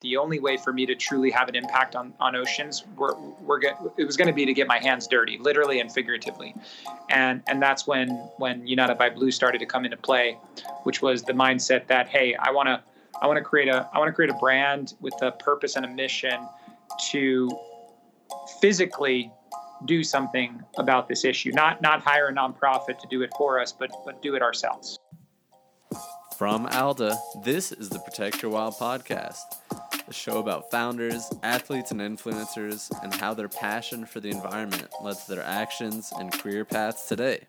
the only way for me to truly have an impact on, on oceans were, were get, it was going to be to get my hands dirty literally and figuratively. And and that's when when united by blue started to come into play which was the mindset that hey i want to i want to create a i want to create a brand with a purpose and a mission to physically do something about this issue. Not not hire a nonprofit to do it for us but but do it ourselves. From alda this is the protect your wild podcast a show about founders, athletes, and influencers, and how their passion for the environment led to their actions and career paths today.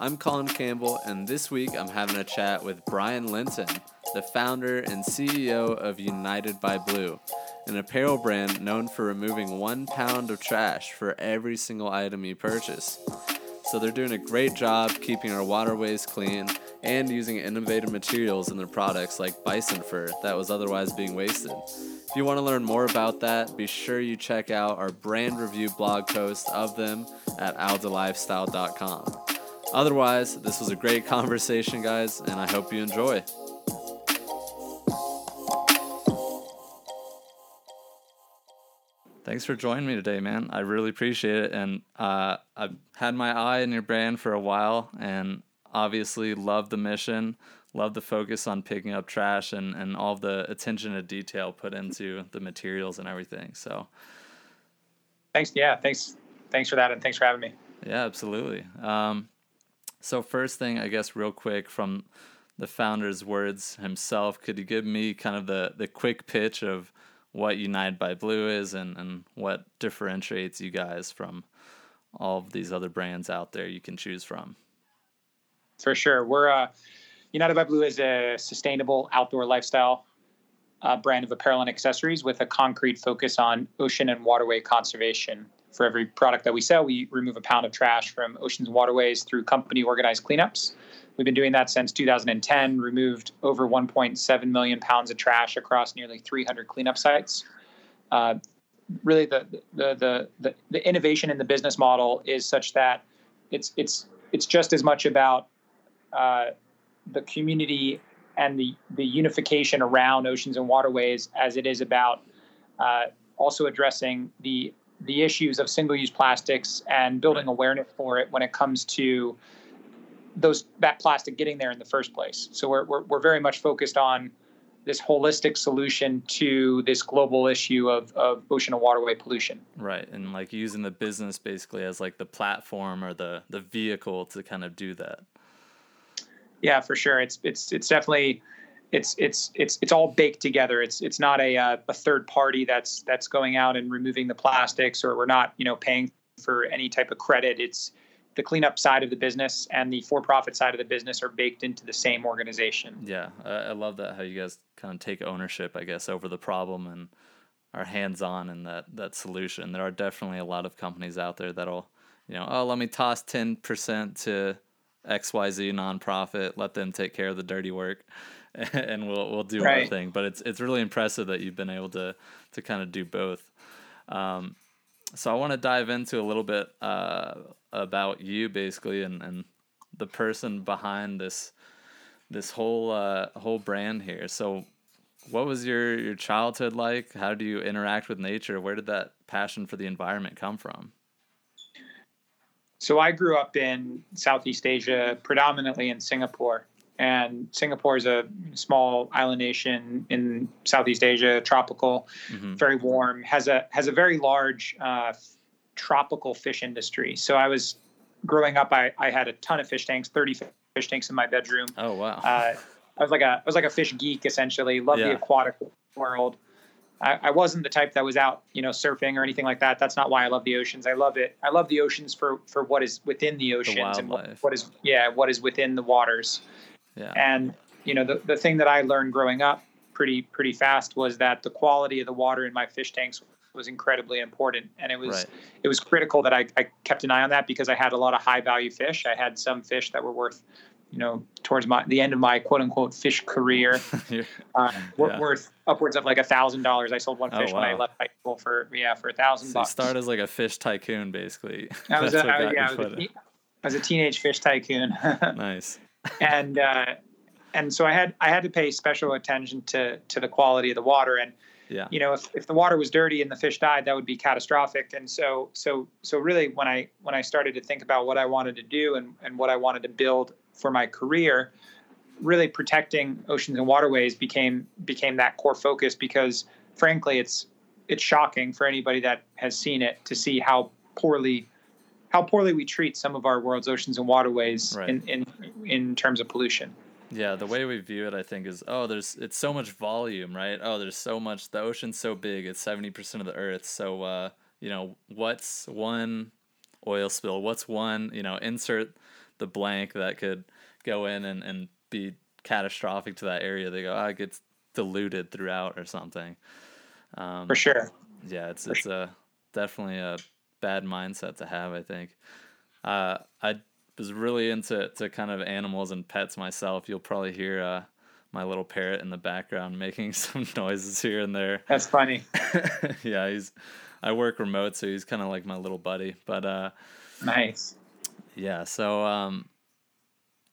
I'm Colin Campbell, and this week I'm having a chat with Brian Linton, the founder and CEO of United by Blue, an apparel brand known for removing one pound of trash for every single item you purchase. So they're doing a great job keeping our waterways clean and using innovative materials in their products like bison fur that was otherwise being wasted. If you want to learn more about that, be sure you check out our brand review blog post of them at aldalifestyle.com. Otherwise, this was a great conversation, guys, and I hope you enjoy. Thanks for joining me today, man. I really appreciate it. And uh, I've had my eye on your brand for a while, and obviously love the mission, love the focus on picking up trash and, and all the attention to detail put into the materials and everything. So thanks. Yeah. Thanks. Thanks for that. And thanks for having me. Yeah, absolutely. Um, so first thing, I guess real quick from the founder's words himself, could you give me kind of the, the quick pitch of what United by Blue is and, and what differentiates you guys from all of these other brands out there you can choose from? For sure. We're uh, United by Blue is a sustainable outdoor lifestyle uh, brand of apparel and accessories with a concrete focus on ocean and waterway conservation. For every product that we sell, we remove a pound of trash from oceans and waterways through company organized cleanups. We've been doing that since 2010, removed over 1.7 million pounds of trash across nearly 300 cleanup sites. Uh, really, the, the, the, the, the innovation in the business model is such that it's, it's, it's just as much about uh, the community and the, the unification around oceans and waterways as it is about uh, also addressing the the issues of single-use plastics and building awareness for it when it comes to those that plastic getting there in the first place. So we're we're, we're very much focused on this holistic solution to this global issue of, of ocean and waterway pollution. Right. And like using the business basically as like the platform or the the vehicle to kind of do that yeah, for sure. It's it's it's definitely it's it's it's it's all baked together. It's it's not a uh, a third party that's that's going out and removing the plastics, or we're not you know paying for any type of credit. It's the cleanup side of the business and the for-profit side of the business are baked into the same organization. Yeah, I, love that how you guys kind of take ownership, I guess, over the problem and are hands-on in that that solution. There are definitely a lot of companies out there that'll, you know, oh, let me toss ten percent to XYZ nonprofit, let them take care of the dirty work and we'll we'll do right. our thing. But it's it's really impressive that you've been able to to kind of do both. Um, so I want to dive into a little bit uh, about you basically and, and the person behind this this whole uh, whole brand here. So what was your your childhood like? How do you interact with nature? Where did that passion for the environment come from? So I grew up in Southeast Asia, predominantly in Singapore. And Singapore is a small island nation in Southeast Asia, tropical, mm-hmm. very warm, has a has a very large uh, tropical fish industry. So I was growing up, I, I had a ton of fish tanks, 30 fish tanks in my bedroom. Oh wow. Uh, I was like a I was like a fish geek essentially. Loved yeah. the aquatic world. I, I, wasn't the type that was out, you know, surfing or anything like that. That's not why I love the oceans. I love it. I love the oceans for for what is within the oceans the and what, what is yeah, what is within the waters. Yeah. And you know, the the thing that I learned growing up pretty pretty fast was that the quality of the water in my fish tanks was incredibly important and it was right. it was critical that I, I kept an eye on that because I had a lot of high value fish. I had some fish that were worth you know, towards my the end of my quote unquote fish career, uh, yeah. worth upwards of like a thousand dollars. I sold one fish oh, wow. when I left high school for yeah for a thousand so started as like a fish tycoon, basically. I was, a, I, yeah, I was, a, I was a teenage fish tycoon. nice. and uh, and so I had I had to pay special attention to to the quality of the water and Yeah. you know if, if the water was dirty and the fish died that would be catastrophic and so so so really when i when i started to think about what i wanted to do and, and what i wanted to build for my career really protecting oceans and waterways became became that core focus because frankly it's it's shocking for anybody that has seen it to see how poorly how poorly we treat some of our world's oceans and waterways Right. in, in in terms of pollution Yeah, the way we view it, I think, is oh, there's it's so much volume, right? Oh, there's so much. The ocean's so big; it's seventy percent of the Earth. So, uh, you know, what's one oil spill? What's one? You know, insert the blank that could go in and and be catastrophic to that area. They go, ah, it gets diluted throughout or something. Um, for sure yeah, it's it's a definitely a bad mindset to have. I think. Uh, I was really into to kind of animals and pets myself. You'll probably hear uh, my little parrot in the background making some noises here and there. that's funny yeah, he's. I work remote, so he's kind of like my little buddy. But uh, nice yeah, so um,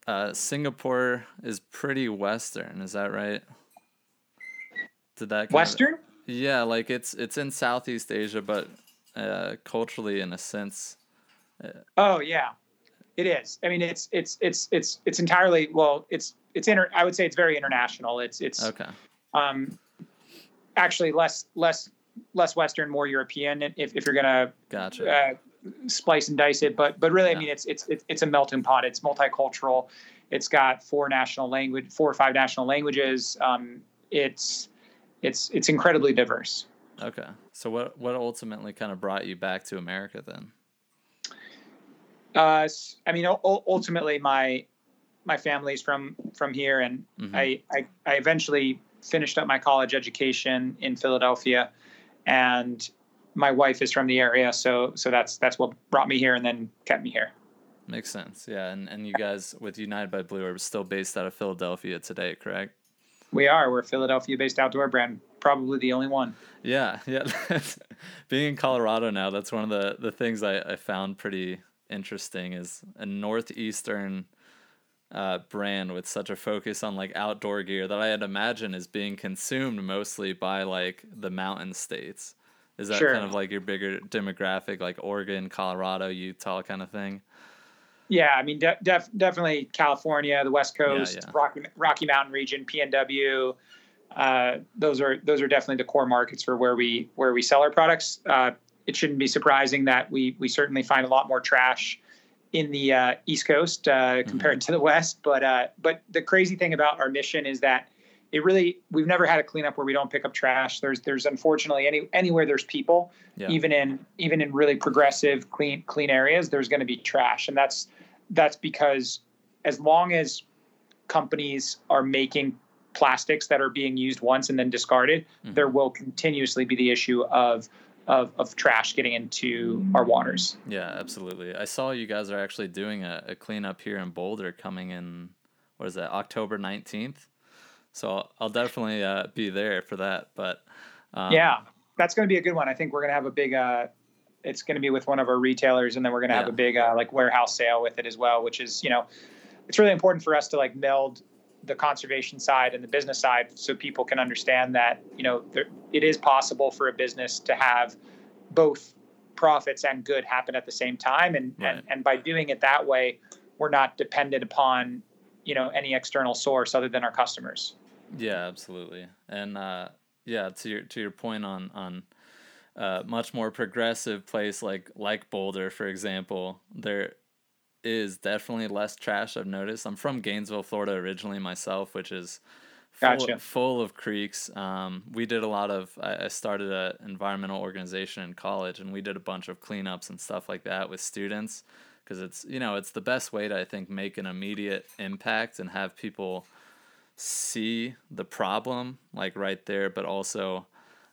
uh, Singapore is pretty western. Is that right? Did that kind of- western yeah, like it's it's in Southeast Asia, but uh, culturally, in a sense, Oh yeah, it is. I mean, it's it's it's it's it's entirely well. It's it's inter. I would say it's very international. It's it's okay. um actually less less less Western, more European. If if you're gonna Gotcha. uh, splice and dice it, but but really, Yeah. I mean, it's it's it's it's a melting pot. It's multicultural. It's got four national language, four or five national languages. Um, it's it's it's incredibly diverse. Okay. So what what ultimately kind of brought you back to America then? Uh, I mean, ultimately, my my family's from from here, and Mhm. I, I I eventually finished up my college education in Philadelphia, and my wife is from the area, so so that's that's what brought me here, and then kept me here. Makes sense. Yeah, and and you guys with United by Blue are still based out of Philadelphia today, correct? We are we're a Philadelphia-based outdoor brand, probably the only one. Yeah, yeah. Being in Colorado now, that's one of the, the things I, I found pretty interesting is a northeastern uh, brand with such a focus on like outdoor gear that I had imagined is being consumed mostly by like the mountain states. Is that Sure. kind of like your bigger demographic, like Oregon, Colorado, Utah kind of thing? Yeah, I mean, de- def- definitely California, the West Coast, yeah. Rocky Rocky Mountain region, PNW. Uh, those are those are definitely the core markets for where we where we sell our products. Uh, it shouldn't be surprising that we we certainly find a lot more trash in the uh, East Coast uh, compared to the West. But uh, but the crazy thing about our mission is that it really we've never had a cleanup where we don't pick up trash. There's there's unfortunately any anywhere there's people, Yeah. even in even in really progressive clean clean areas, there's going to be trash, and that's that's because as long as companies are making plastics that are being used once and then discarded, Mhm. there will continuously be the issue of of, of trash getting into our waters. Yeah, absolutely. I saw you guys are actually doing a, a cleanup here in Boulder coming in, what is that, October 19th? So I'll, I'll definitely uh, be there for that. But um, yeah, that's going to be a good one. I think we're going to have a big. Uh, it's going to be with one of our retailers, and then we're going to have Yeah. a big uh, like warehouse sale with it as well. Which is, you know, it's really important for us to like meld the conservation side and the business side, so people can understand that you know there, it is possible for a business to have both profits and good happen at the same time, and Right. and, and by doing it that way, we're not dependent upon you know any external source other than our customers. Yeah, absolutely. And uh, yeah, to your to your point on on uh, much more progressive place like like Boulder, for example, there is definitely less trash. I've noticed. I'm from Gainesville, Florida, originally myself, which is full, Gotcha. full of creeks. Um, we did a lot of. I, I started an environmental organization in college, and we did a bunch of cleanups and stuff like that with students because it's you know it's the best way to I think make an immediate impact and have people see the problem like right there, but also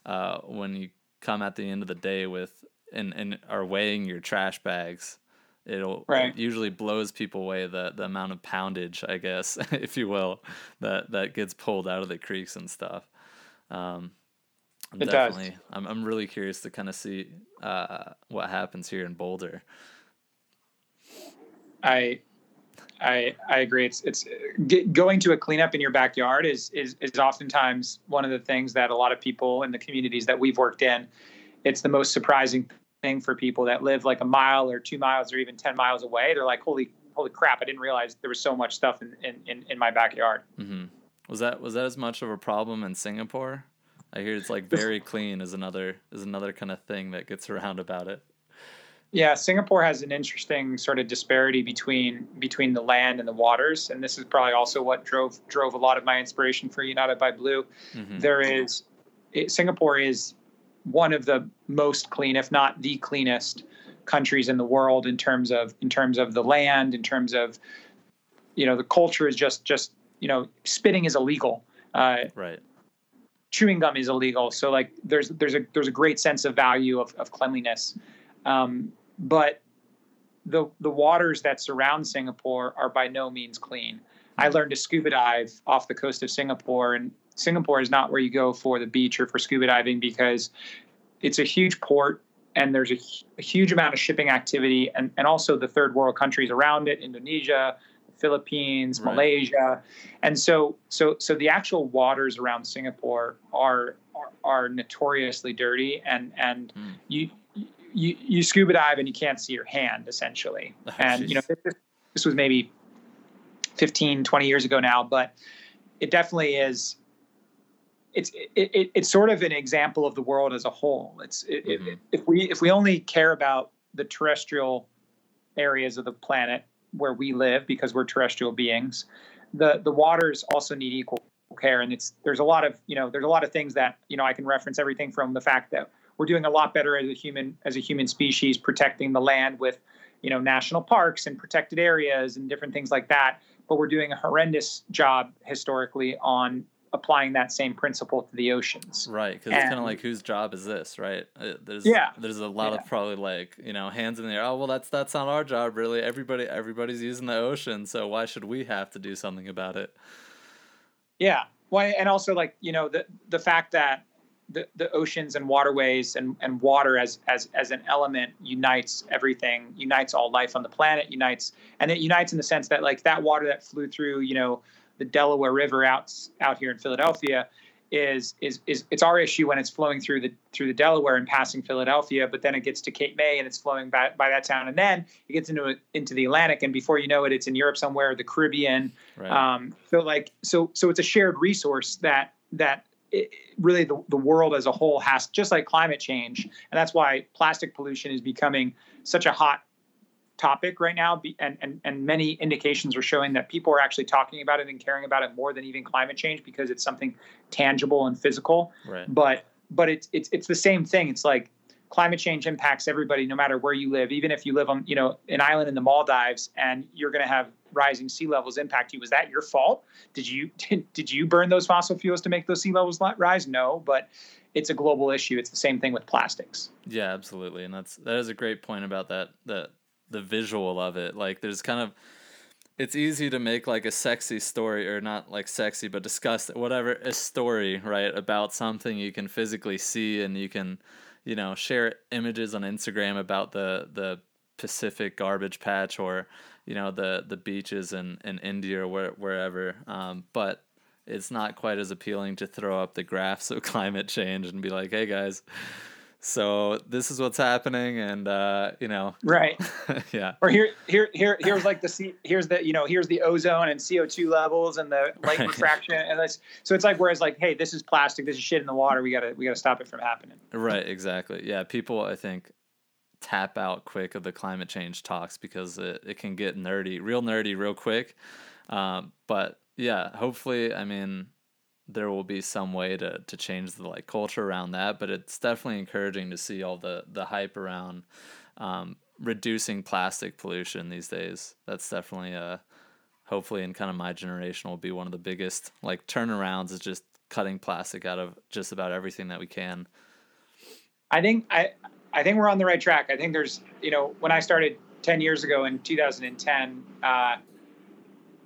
uh, when you come at the end of the day with and and are weighing your trash bags, it'll Right. it usually blows people away the the amount of poundage, I guess, if you will, that that gets pulled out of the creeks and stuff. Um, It does. definitely, I'm I'm really curious to kind of see uh, what happens here in Boulder. I I I agree. It's it's get, going to a cleanup in your backyard is is is oftentimes one of the things that a lot of people in the communities that we've worked in. It's the most surprising thing for people that live like a mile or two miles or even ten miles away. They're like, holy holy crap! I didn't realize there was so much stuff in in, in, my backyard. Mm-hmm. Was that was that as much of a problem in Singapore? I hear it's like very clean is another is another kind of thing that gets around about it. Yeah, Singapore has an interesting sort of disparity between between the land and the waters, and this is probably also what drove drove a lot of my inspiration for United by Blue. Mm-hmm. There is it, Singapore is one of the most clean, if not the cleanest, countries in the world in terms of in terms of the land, in terms of you know the culture is just just you know spitting is illegal. Uh, right. Chewing gum is illegal, so like there's there's a there's a great sense of value of, of cleanliness. Um, but the the waters that surround Singapore are by no means clean. I learned to scuba dive off the coast of Singapore, and Singapore is not where you go for the beach or for scuba diving because it's a huge port and there's a, a huge amount of shipping activity, and, and also the third world countries around it, Indonesia, Philippines, right. Malaysia, and so so so the actual waters around Singapore are are, are notoriously dirty, and and mm. you you, you scuba dive and you can't see your hand essentially. Oh, and, geez. you know, this, this was maybe 15, 20 years ago now, but it definitely is. It's it, it, it's sort of an example of the world as a whole. It's it, mm-hmm. if we if we only care about the terrestrial areas of the planet where we live because we're terrestrial beings, the the waters also need equal care. And it's there's a lot of you know there's a lot of things that you know I can reference everything from the fact that we're doing a lot better as a human as a human species protecting the land with you know national parks and protected areas and different things like that but we're doing a horrendous job historically on applying that same principle to the oceans. Right because it's kind of like whose job is this right? Uh, there's yeah. there's a lot yeah. of probably like you know hands in the air oh well that's that's not our job really. Everybody everybody's using the ocean so why should we have to do something about it? Yeah. Well and also like you know the the fact that the, the oceans and waterways and, and water as, as as an element unites everything unites all life on the planet unites and it unites in the sense that like that water that flew through you know the delaware river out out here in philadelphia is is is it's our issue when it's flowing through the through the delaware and passing philadelphia but then it gets to cape may and it's flowing by, by that town. And then it gets into into the atlantic and before you know it it's in europe somewhere the caribbean. Right. um, so like so so it's a shared resource that that it, really the, the world as a whole has just like climate change. And that's why plastic pollution is becoming such a hot topic right now and, and, and many indications are showing that people are actually talking about it and caring about it more than even climate change because it's something tangible and physical. Right. but but it's it's it's the same thing. It's like climate change impacts everybody no matter where you live. Even if you live on you know an island in the maldives and you're going to have rising sea levels impact you was that your fault? Did you did, did you burn those fossil fuels to make those sea levels rise? No but it's a global issue. It's the same thing with plastics. Yeah absolutely. And that's that is a great point about that the the visual of it like there's kind of it's easy to make like a sexy story or not like sexy but discuss whatever a story right about something you can physically see and you can you know share images on Instagram about the the Pacific garbage patch or you know the the beaches in in India or where, wherever. Um, but it's not quite as appealing to throw up the graphs of climate change and be like, hey guys, so this is what's happening and uh, you know. Right. Yeah. Or here here here here's like the C, here's the you know here's the ozone and co2 levels and the light right. refraction and that's so it's like whereas like hey this is plastic this is shit in the water we gotta we gotta stop it from happening. Right exactly. Yeah people i think tap out quick of the climate change talks because it, it can get nerdy real nerdy real quick. Um, but yeah hopefully i mean there will be some way to to change the like culture around that but it's definitely encouraging to see all the the hype around um, reducing plastic pollution these days. That's definitely a uh, hopefully in kind of my generation will be one of the biggest like turnarounds is just cutting plastic out of just about everything that we can. I think i i think we're on the right track. I think there's you know when i started 10 years ago in 2010 uh,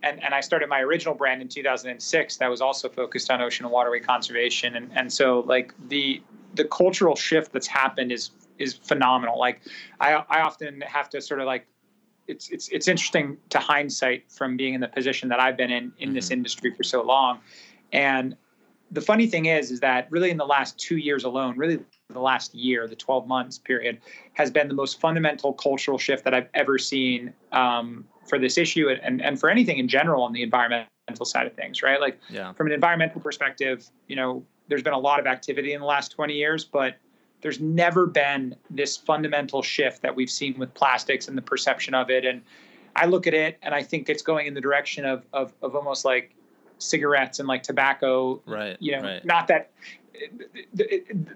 and, and I started my original brand in 2006 that was also focused on ocean and waterway conservation. And, and so like the, the cultural shift that's happened is, is phenomenal. Like I, I often have to sort of like it's it's it's interesting to hindsight from being in the position that I've been in in mm-hmm. this industry for so long, and the funny thing is is that really in the last two years alone, really the last year, the 12 months period, has been the most fundamental cultural shift that I've ever seen um, for this issue and, and for anything in general on the environmental side of things, right? Like yeah. from an environmental perspective, you know, there's been a lot of activity in the last 20 years, but there's never been this fundamental shift that we've seen with plastics and the perception of it. And I look at it and I think it's going in the direction of of, of almost like cigarettes and like tobacco. Right. You know, right. not that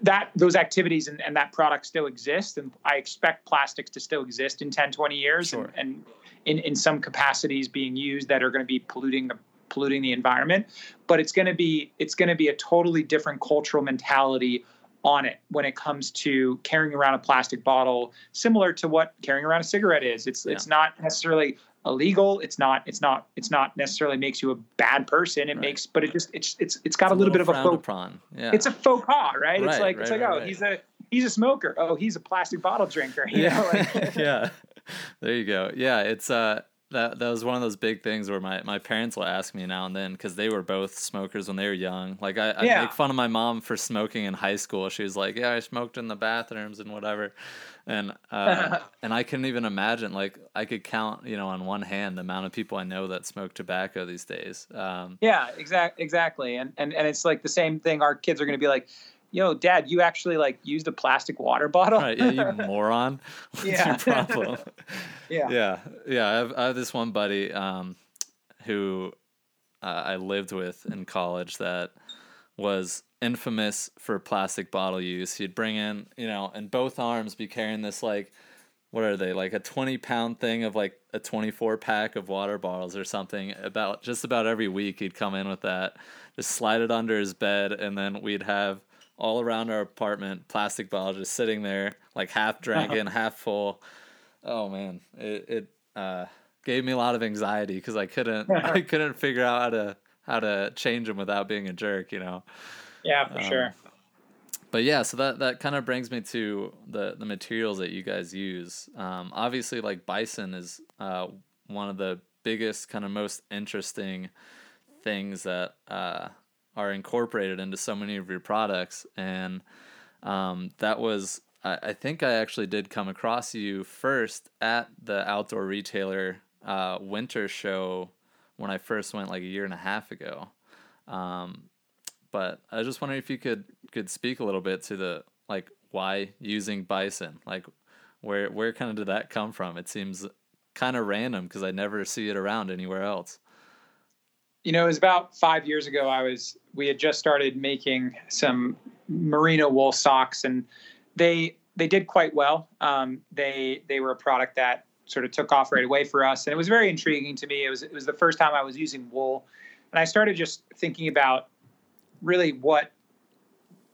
that those activities and, and, that product still exist and i expect plastics to still exist in 10 20 years sure. and, and in, in some capacities being used that are going to be polluting the polluting the environment but it's going to be it's going to be a totally different cultural mentality on it when it comes to carrying around a plastic bottle similar to what carrying around a cigarette is it's yeah. it's not necessarily illegal it's not it's not it's not necessarily makes you a bad person it right. makes but it just it's it's it's got it's a, little, little bit of a faux upon. Yeah. it's a faux pas right, right it's like right, it's like oh he's a he's a smoker oh he's a plastic bottle drinker you yeah. know like, yeah there you go yeah it's uh that that was one of those big things where my, my parents will ask me now and then because they were both smokers when they were young. Like I, I yeah. make fun of my mom for smoking in high school. She was like, "Yeah, I smoked in the bathrooms and whatever," and uh, and I couldn't even imagine. Like I could count, you know, on one hand the amount of people I know that smoke tobacco these days. Um, yeah, exact exactly, and and and it's like the same thing. Our kids are going to be like, yo, dad, you actually like used a plastic water bottle. Right, yeah, you moron. What's yeah. your problem? yeah. Yeah. Yeah. I have, I have this one buddy um, who uh, I lived with in college that was infamous for plastic bottle use. He'd bring in, you know, in both arms be carrying this like what are they like a 20 pound thing of like a 24 pack of water bottles or something about just about every week he'd come in with that just slide it under his bed and then we'd have all around our apartment, plastic bottles just sitting there, like half drank in, half full. Oh man, it it uh, gave me a lot of anxiety because I couldn't I couldn't figure out how to how to change them without being a jerk, you know. Yeah, for um, sure. But yeah, so that that kind of brings me to the the materials that you guys use. Um, obviously, like bison is uh, one of the biggest, kind of most interesting things that uh, are incorporated into so many of your products. And um, that was I, I, think i actually did come across you first at the outdoor retailer uh, winter show when i first went like a year and a half ago. Um, but i was just wondering if you could could speak a little bit to the like why using bison? Like where where kind of did that come from? It seems kind of random because i never see it around anywhere else you know, it was about five years ago. I was we had just started making some merino wool socks, and they they did quite well. Um, they they were a product that sort of took off right away for us, and it was very intriguing to me. It was it was the first time I was using wool, and I started just thinking about really what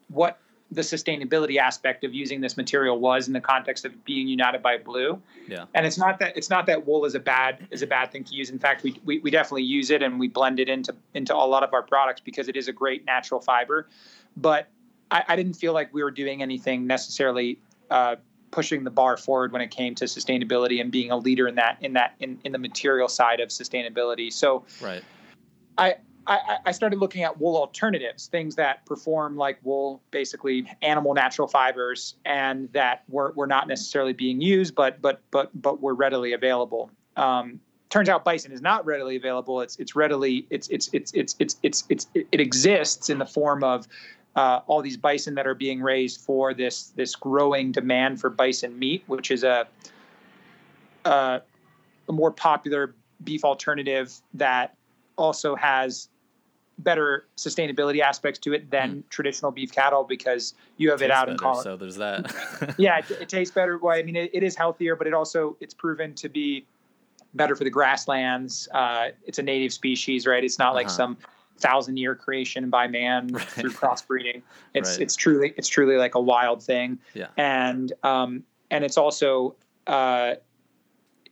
what the sustainability aspect of using this material was in the context of being united by blue. Yeah. And it's not that it's not that wool is a bad is a bad thing to use. In fact, we, we, we definitely use it and we blend it into into a lot of our products because it is a great natural fiber. But I, I didn't feel like we were doing anything necessarily uh, pushing the bar forward when it came to sustainability and being a leader in that in that in, in the material side of sustainability. So right. I I, I, started looking at wool alternatives, things that perform like wool, basically animal natural fibers, and that were, were not necessarily being used, but but but but were readily available. Um, turns out bison is not readily available. It's it's readily it's it's it's it's it's it's, it's it exists in the form of uh, all these bison that are being raised for this this growing demand for bison meat, which is a a, a more popular beef alternative that also has better sustainability aspects to it than mm. traditional beef cattle because you have it, it out in Colorado. So there's that. yeah, it, it, tastes better. Well, I mean, it, it is healthier, but it also it's proven to be better for the grasslands. Uh, it's a native species, right? It's not like uh-huh. some thousand year creation by man right. through crossbreeding. It's right. it's truly it's truly like a wild thing. Yeah, and um and it's also uh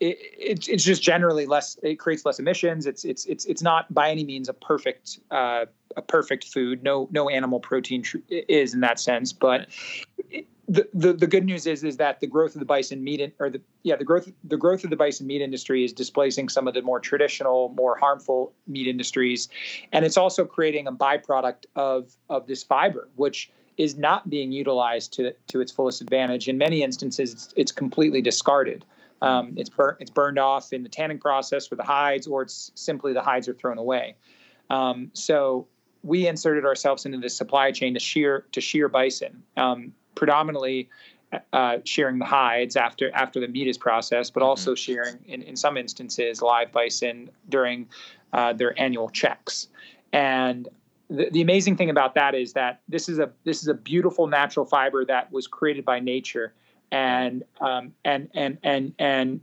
it, it, it's just generally less. It creates less emissions. It's it's it's it's not by any means a perfect uh, a perfect food. No no animal protein tr- is in that sense, but it, the, the, the good news is is that the growth of the bison meat in, or the yeah the growth the growth of the bison meat industry is displacing some of the more traditional more harmful meat industries and it's also creating a byproduct of of this fiber which is not being utilized to to its fullest advantage in many instances it's, it's completely discarded um, it's burnt it's burned off in the tanning process for the hides or it's simply the hides are thrown away um, so we inserted ourselves into the supply chain to shear to shear bison um, predominantly uh, shearing the hides after after the meat is processed, but mm-hmm. also shearing in, in some instances live bison during uh, their annual checks. And the, the amazing thing about that is that this is a this is a beautiful natural fiber that was created by nature, and um, and and and and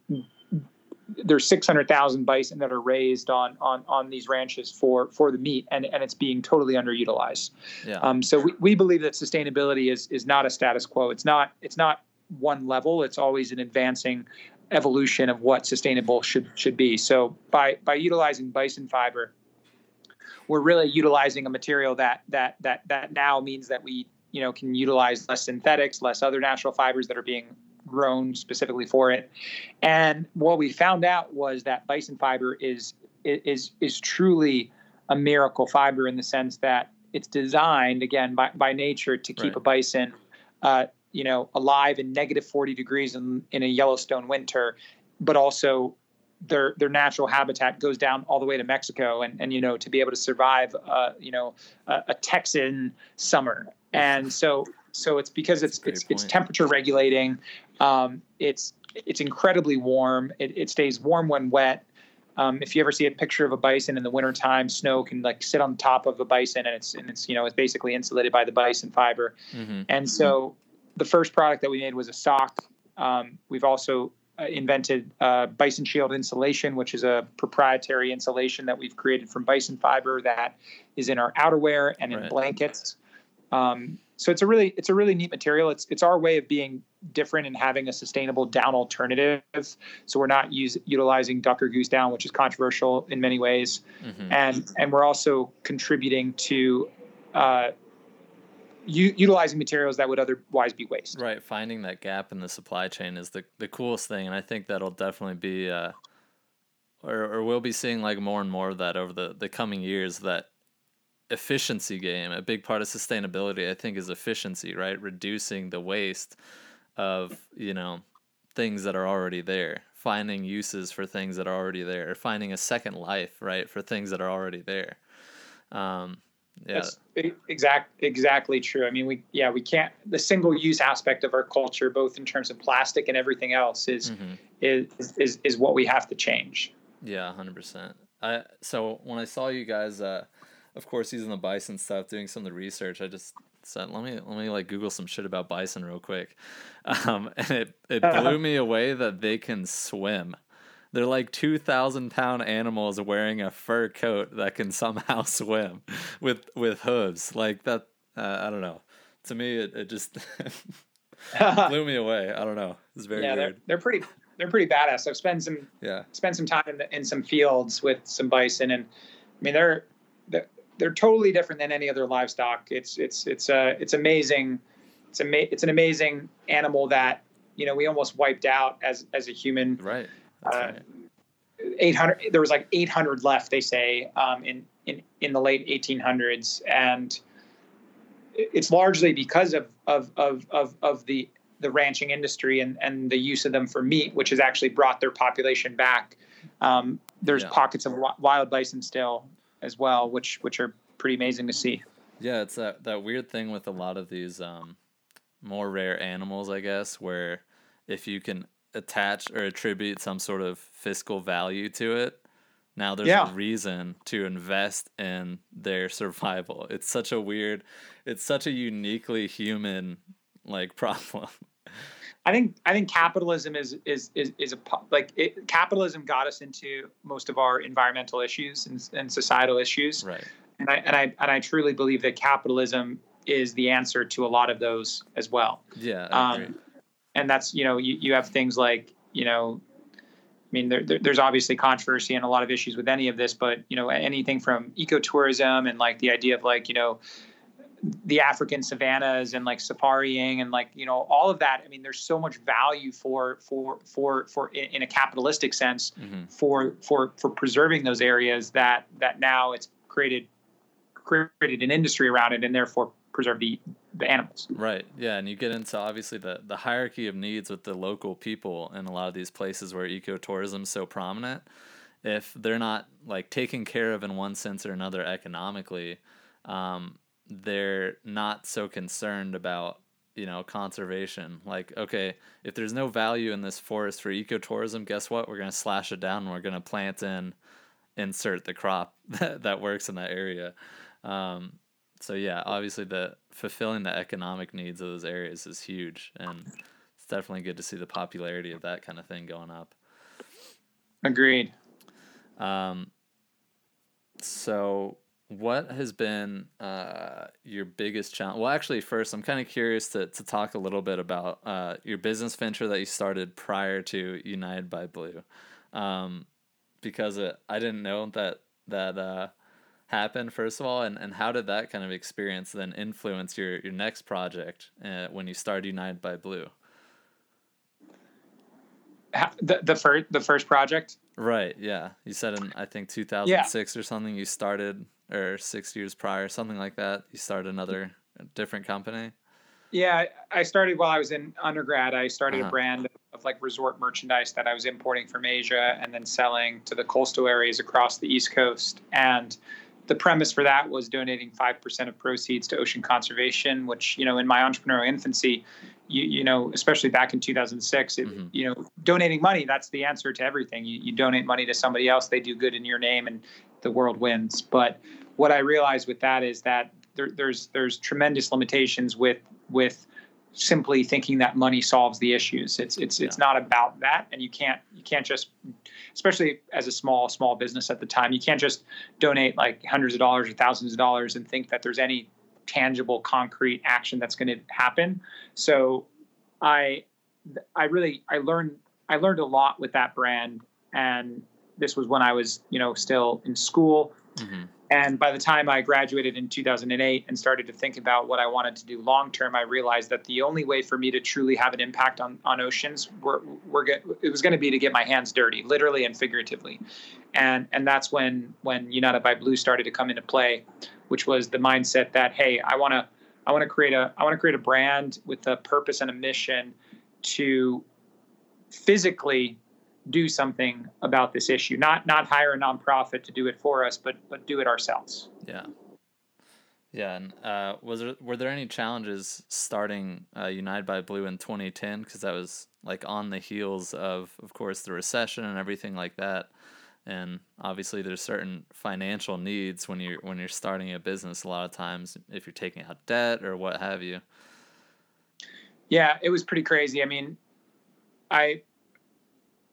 there's 600,000 bison that are raised on on on these ranches for for the meat, and and it's being totally underutilized. Yeah. Um, so we, we believe that sustainability is is not a status quo. It's not it's not one level. It's always an advancing evolution of what sustainable should should be. So by by utilizing bison fiber, we're really utilizing a material that that that that now means that we you know can utilize less synthetics, less other natural fibers that are being grown specifically for it. And what we found out was that bison fiber is is is truly a miracle fiber in the sense that it's designed again by, by nature to keep right. a bison uh, you know alive in negative 40 degrees in, in a yellowstone winter but also their their natural habitat goes down all the way to Mexico and and you know to be able to survive uh, you know a, a Texan summer and so so it's because it's it's, it's temperature regulating. Um, it's it's incredibly warm. It, it stays warm when wet. Um, if you ever see a picture of a bison in the wintertime, snow can like sit on top of a bison, and it's and it's you know it's basically insulated by the bison fiber. Mm-hmm. And so the first product that we made was a sock. Um, we've also invented uh, bison shield insulation, which is a proprietary insulation that we've created from bison fiber that is in our outerwear and in right. blankets. Um, so it's a really it's a really neat material. It's it's our way of being different and having a sustainable down alternative. So we're not use, utilizing duck or goose down, which is controversial in many ways, mm-hmm. and and we're also contributing to. Uh, U- utilizing materials that would otherwise be waste. Right, finding that gap in the supply chain is the the coolest thing, and I think that'll definitely be, uh, or or we'll be seeing like more and more of that over the the coming years. That efficiency game. A big part of sustainability, I think, is efficiency, right? Reducing the waste of, you know, things that are already there, finding uses for things that are already there, finding a second life, right, for things that are already there. Um, yeah. That's exact, exactly true. I mean, we, yeah, we can't, the single use aspect of our culture, both in terms of plastic and everything else is, mm-hmm. is, is, is what we have to change. Yeah, hundred percent. I, so when I saw you guys, uh, of course using the bison stuff, doing some of the research, I just said, let me let me like Google some shit about bison real quick, um, and it it blew me away that they can swim. They're like two thousand pound animals wearing a fur coat that can somehow swim with with hooves. Like that, uh, I don't know. To me, it, it just blew me away. I don't know. It's very yeah, weird. They're, they're pretty they're pretty badass. I've spent some yeah spent some time in, the, in some fields with some bison, and I mean they're, they're they're totally different than any other livestock. It's it's it's uh it's amazing. It's ama- it's an amazing animal that you know we almost wiped out as as a human. Right. Uh, 800 there was like 800 left they say um, in in in the late 1800s and it's largely because of of of of, of the the ranching industry and and the use of them for meat which has actually brought their population back um, there's yeah. pockets of wild bison still as well, which which are pretty amazing to see. Yeah, it's that that weird thing with a lot of these um, more rare animals, I guess, where if you can attach or attribute some sort of fiscal value to it, now there's yeah. a reason to invest in their survival. It's such a weird, it's such a uniquely human like problem. I think I think capitalism is is is, is a like it, capitalism got us into most of our environmental issues and, and societal issues. Right. And I and I and I truly believe that capitalism is the answer to a lot of those as well. Yeah. Um, and that's you know you, you have things like you know I mean, there, there, there's obviously controversy and a lot of issues with any of this, but you know, anything from ecotourism and like the idea of like you know the African savannas and like safariing and like you know all of that. I mean, there's so much value for for for for in a capitalistic sense mm-hmm. for for for preserving those areas that that now it's created created an industry around it and therefore preserve the the animals. Right. Yeah, and you get into obviously the the hierarchy of needs with the local people in a lot of these places where ecotourism is so prominent. If they're not like taken care of in one sense or another economically, um, they're not so concerned about you know conservation like okay if there's no value in this forest for ecotourism guess what we're to slash it down and we're to plant in insert the crop that, that works in that area um, so yeah obviously the fulfilling the economic needs of those areas is huge and it's definitely good to see the popularity of that kind of thing going up agreed um, so what has been uh, your biggest challenge? Well, actually, first, I'm kind of curious to, to talk a little bit about uh, your business venture that you started prior to United by Blue, um, because it, I didn't know that that uh, happened first of all, and, and how did that kind of experience then influence your your next project uh, when you started United by Blue? The the first the first project. Right. Yeah. You said in I think 2006 yeah. or something you started or six years prior, something like that. You started another different company. Yeah, I started while I was in undergrad. I started uh-huh. a brand of like resort merchandise that I was importing from Asia and then selling to the coastal areas across the East Coast. And the premise for that was donating 5% of proceeds to ocean conservation, which, you know, in my entrepreneurial infancy, you, you know, especially back in 2006, it, mm-hmm. you know, donating money, that's the answer to everything. You, you donate money to somebody else, they do good in your name and the world wins. But what I realized with that is that there, there's there's tremendous limitations with with simply thinking that money solves the issues. It's it's yeah. it's not about that, and you can't you can't just, especially as a small small business at the time, you can't just donate like hundreds of dollars or thousands of dollars and think that there's any tangible concrete action that's going to happen. So, I I really I learned I learned a lot with that brand, and this was when I was you know still in school. Mm-hmm. And by the time I graduated in 2008 and started to think about what I wanted to do long term, I realized that the only way for me to truly have an impact on, on oceans were, were it was going to be to get my hands dirty, literally and figuratively. And and that's when when United by Blue started to come into play, which was the mindset that hey, I want to I want to create a I want to create a brand with a purpose and a mission to physically do something about this issue. Not not hire a nonprofit to do it for us, but but do it ourselves. Yeah. Yeah, and uh, was there were there any challenges starting uh, United by Blue in 2010? Because that was like on the heels of, of course, the recession and everything like that. And obviously, there's certain financial needs when you're when you're starting a business. A lot of times, if you're taking out debt or what have you. Yeah, it was pretty crazy. I mean, I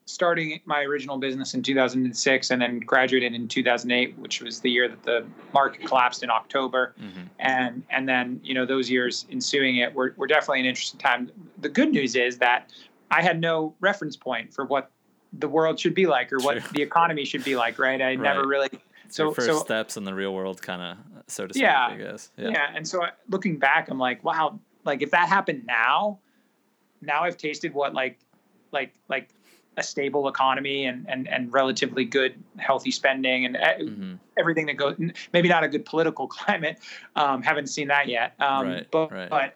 starting my original business in 2006 and then graduated in 2008 which was the year that the market collapsed in october mm-hmm. and and then you know those years ensuing it were, were definitely an interesting time the good news is that i had no reference point for what the world should be like or what the economy should be like right i right. never really so Your first so, steps in the real world kind of so to speak yeah, i guess yeah. yeah and so looking back i'm like wow like if that happened now now i've tasted what like like like a stable economy and, and, and relatively good healthy spending and uh, mm-hmm. everything that goes maybe not a good political climate um, haven't seen that yet um, right, but, right. but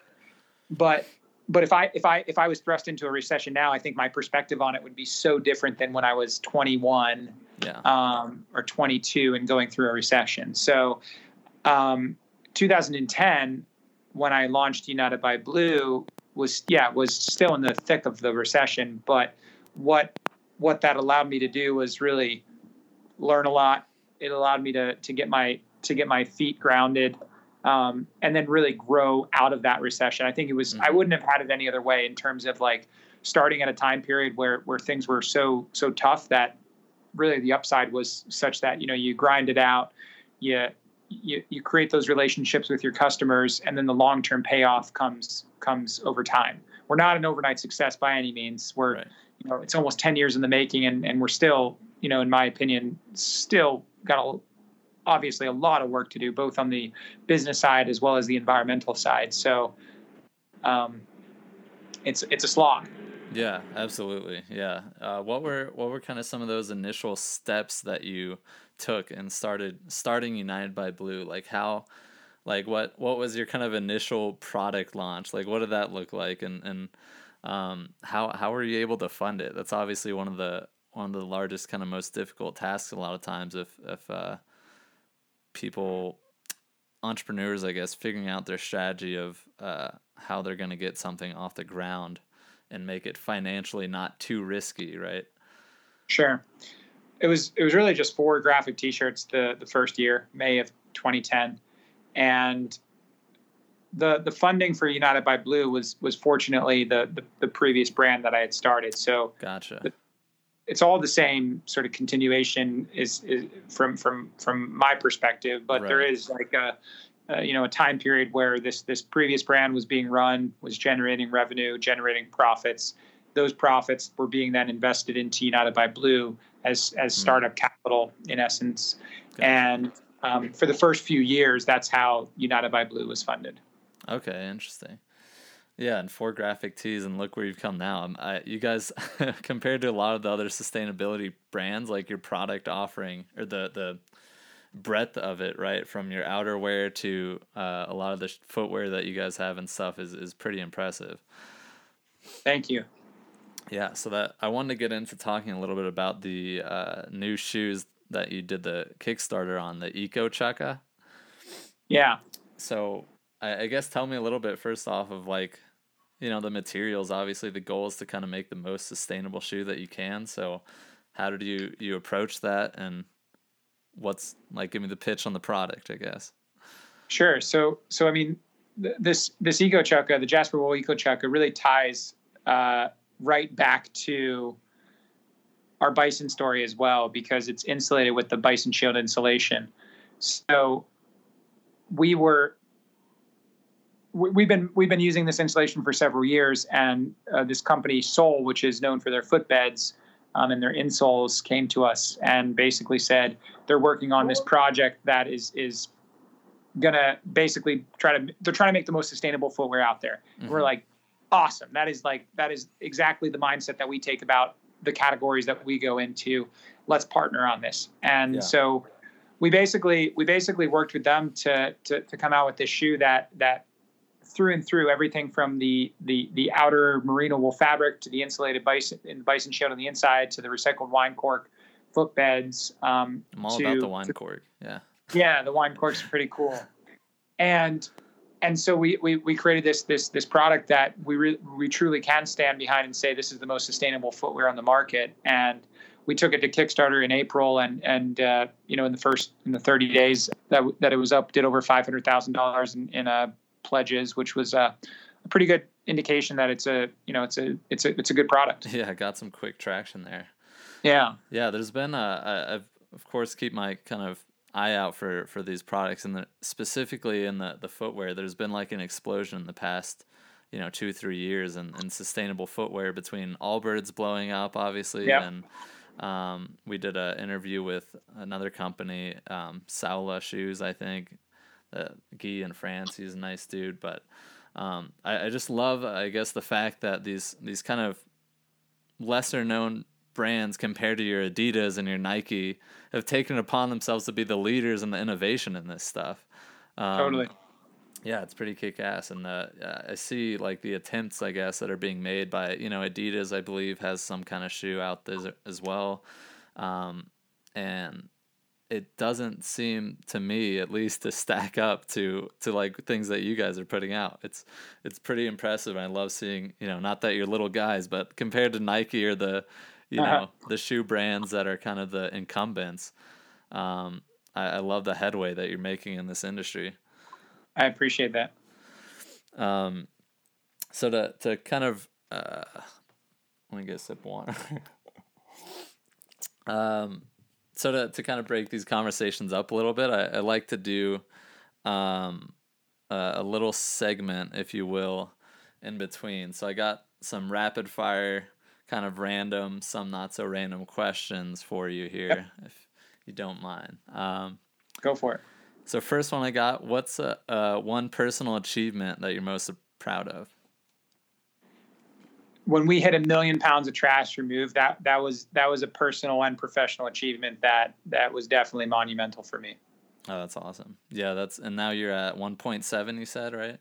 but but if I if I if I was thrust into a recession now, I think my perspective on it would be so different than when I was 21 yeah. um, or 22 and going through a recession. So, um, 2010, when I launched United by Blue, was yeah was still in the thick of the recession, but what what that allowed me to do was really learn a lot. It allowed me to to get my to get my feet grounded, um, and then really grow out of that recession. I think it was mm-hmm. I wouldn't have had it any other way in terms of like starting at a time period where where things were so so tough that really the upside was such that you know you grind it out, you you, you create those relationships with your customers and then the long-term payoff comes comes over time we're not an overnight success by any means we're right you know, it's almost 10 years in the making and, and we're still, you know, in my opinion, still got a obviously a lot of work to do, both on the business side as well as the environmental side. So um, it's it's a slog. Yeah, absolutely. Yeah. Uh, what were what were kind of some of those initial steps that you took and started starting United by Blue? Like how, like what what was your kind of initial product launch? Like what did that look like, and and um, how how were you able to fund it? That's obviously one of the one of the largest kind of most difficult tasks a lot of times if if uh, people entrepreneurs i guess figuring out their strategy of uh, how they're going to get something off the ground and make it financially not too risky right? Sure. It was it was really just four graphic t-shirts the the first year may of 2010 and the the funding for united by blue was was fortunately the the, the previous brand that i had started so gotcha the, it's all the same sort of continuation is, is from from from my perspective but right. there is like a, a, you know a time period where this this previous brand was being run was generating revenue generating profits those profits were being then invested into united by blue as as hmm. startup mm. capital in essence okay. and um, for the first few years that's how united by blue was funded okay interesting yeah, and four graphic tees, and look where you've come now. I, you guys, compared to a lot of the other sustainability brands, like your product offering or the the breadth of it, right, from your outerwear to uh, a lot of the footwear that you guys have and stuff is is pretty impressive. Thank you. Yeah, so that I wanted to get into talking a little bit about the uh, new shoes that you did the Kickstarter on, the Eco Chukka. Yeah. So I, I guess tell me a little bit first off of like, you know, the materials. Obviously, the goal is to kind of make the most sustainable shoe that you can. So, how did you you approach that, and what's like? Give me the pitch on the product, I guess. Sure. So, so I mean, th- this this Eco Chukka, the Jasper Wool Eco Chukka, really ties uh, right back to our bison story as well because it's insulated with the bison shield insulation. So we were we've been we've been using this insulation for several years, and uh, this company Sole, which is known for their footbeds um, and their insoles, came to us and basically said they're working on this project that is is gonna basically try to they're trying to make the most sustainable footwear out there. Mm-hmm. We're like, awesome. That is like that is exactly the mindset that we take about the categories that we go into. Let's partner on this. And yeah. so we basically we basically worked with them to, to to come out with this shoe that that through and through everything from the the the outer merino wool fabric to the insulated bison bison shield on the inside to the recycled wine cork footbeds. Um, I'm all to, about the wine to, cork. Yeah. Yeah, the wine corks are pretty cool, and and so we, we we created this this this product that we re, we truly can stand behind and say this is the most sustainable footwear on the market and we took it to Kickstarter in April, and and uh, you know in the first in the 30 days that that it was up, did over five hundred thousand dollars in in a pledges, which was a, a pretty good indication that it's a you know it's a it's a it's a good product. Yeah, got some quick traction there. Yeah. Yeah, there's been a, I've of course keep my kind of eye out for for these products and the, specifically in the the footwear. There's been like an explosion in the past you know two three years and, and sustainable footwear between Allbirds blowing up obviously yep. and um, we did an interview with another company um, Saola shoes I think uh, Guy in France. He's a nice dude, but um, I, I just love, I guess, the fact that these these kind of lesser known brands compared to your Adidas and your Nike have taken it upon themselves to be the leaders in the innovation in this stuff. Um, totally. Yeah, it's pretty kick ass, and uh, I see like the attempts, I guess, that are being made by you know Adidas. I believe has some kind of shoe out there as well, um, and it doesn't seem to me at least to stack up to to like things that you guys are putting out. It's it's pretty impressive and I love seeing, you know, not that you're little guys, but compared to Nike or the you uh-huh. know, the shoe brands that are kind of the incumbents, um, I, I love the headway that you're making in this industry. I appreciate that. Um so to to kind of uh let me get a sip of water. um so to, to kind of break these conversations up a little bit, I, I like to do um, a, a little segment, if you will, in between. So I got some rapid fire, kind of random, some not so random questions for you here, if you don't mind. Um, Go for it. So first one I got. What's a, uh, one personal achievement that you're most proud of? When we hit a million pounds of trash removed, that that was that was a personal and professional achievement that that was definitely monumental for me. Oh, that's awesome. Yeah, that's and now you're at 1.7. You said right?